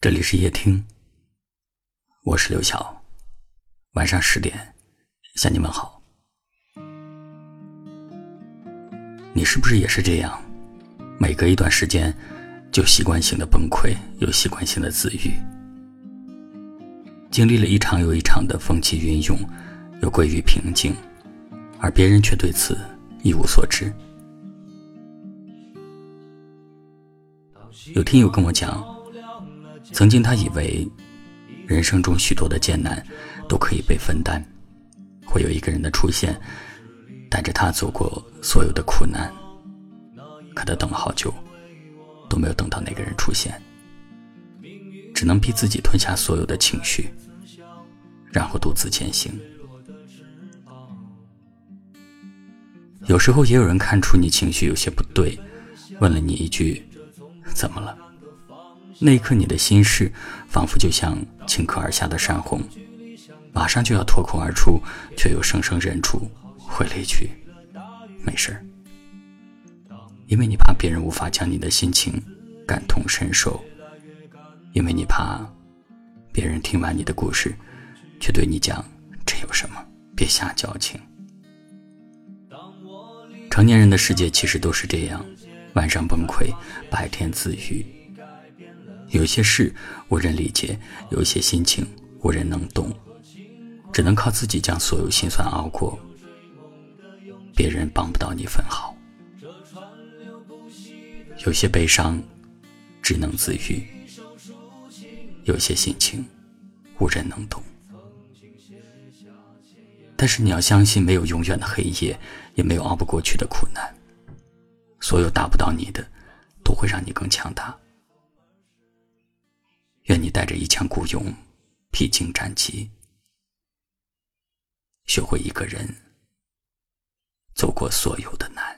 这里是夜听，我是刘晓。晚上十点向你们好。你是不是也是这样？每隔一段时间就习惯性的崩溃，又习惯性的自愈，经历了一场又一场的风起云涌，又归于平静，而别人却对此一无所知。有听友跟我讲。曾经，他以为人生中许多的艰难都可以被分担，会有一个人的出现，带着他走过所有的苦难。可他等了好久，都没有等到那个人出现，只能逼自己吞下所有的情绪，然后独自前行。有时候，也有人看出你情绪有些不对，问了你一句：“怎么了？”那一刻，你的心事仿佛就像顷刻而下的山洪，马上就要脱口而出，却又生生忍住，回了一句：“没事儿。”因为你怕别人无法将你的心情感同身受，因为你怕别人听完你的故事，却对你讲：“这有什么？别瞎矫情。”成年人的世界其实都是这样，晚上崩溃，白天自愈。有些事无人理解，有些心情无人能懂，只能靠自己将所有心酸熬过。别人帮不到你分毫。有些悲伤只能自愈，有些心情无人能懂。但是你要相信，没有永远的黑夜，也没有熬不过去的苦难。所有打不到你的，都会让你更强大。带着一腔孤勇，披荆斩棘，学会一个人走过所有的难。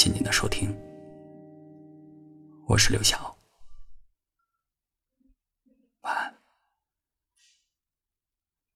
谢谢您的收听，我是刘晓。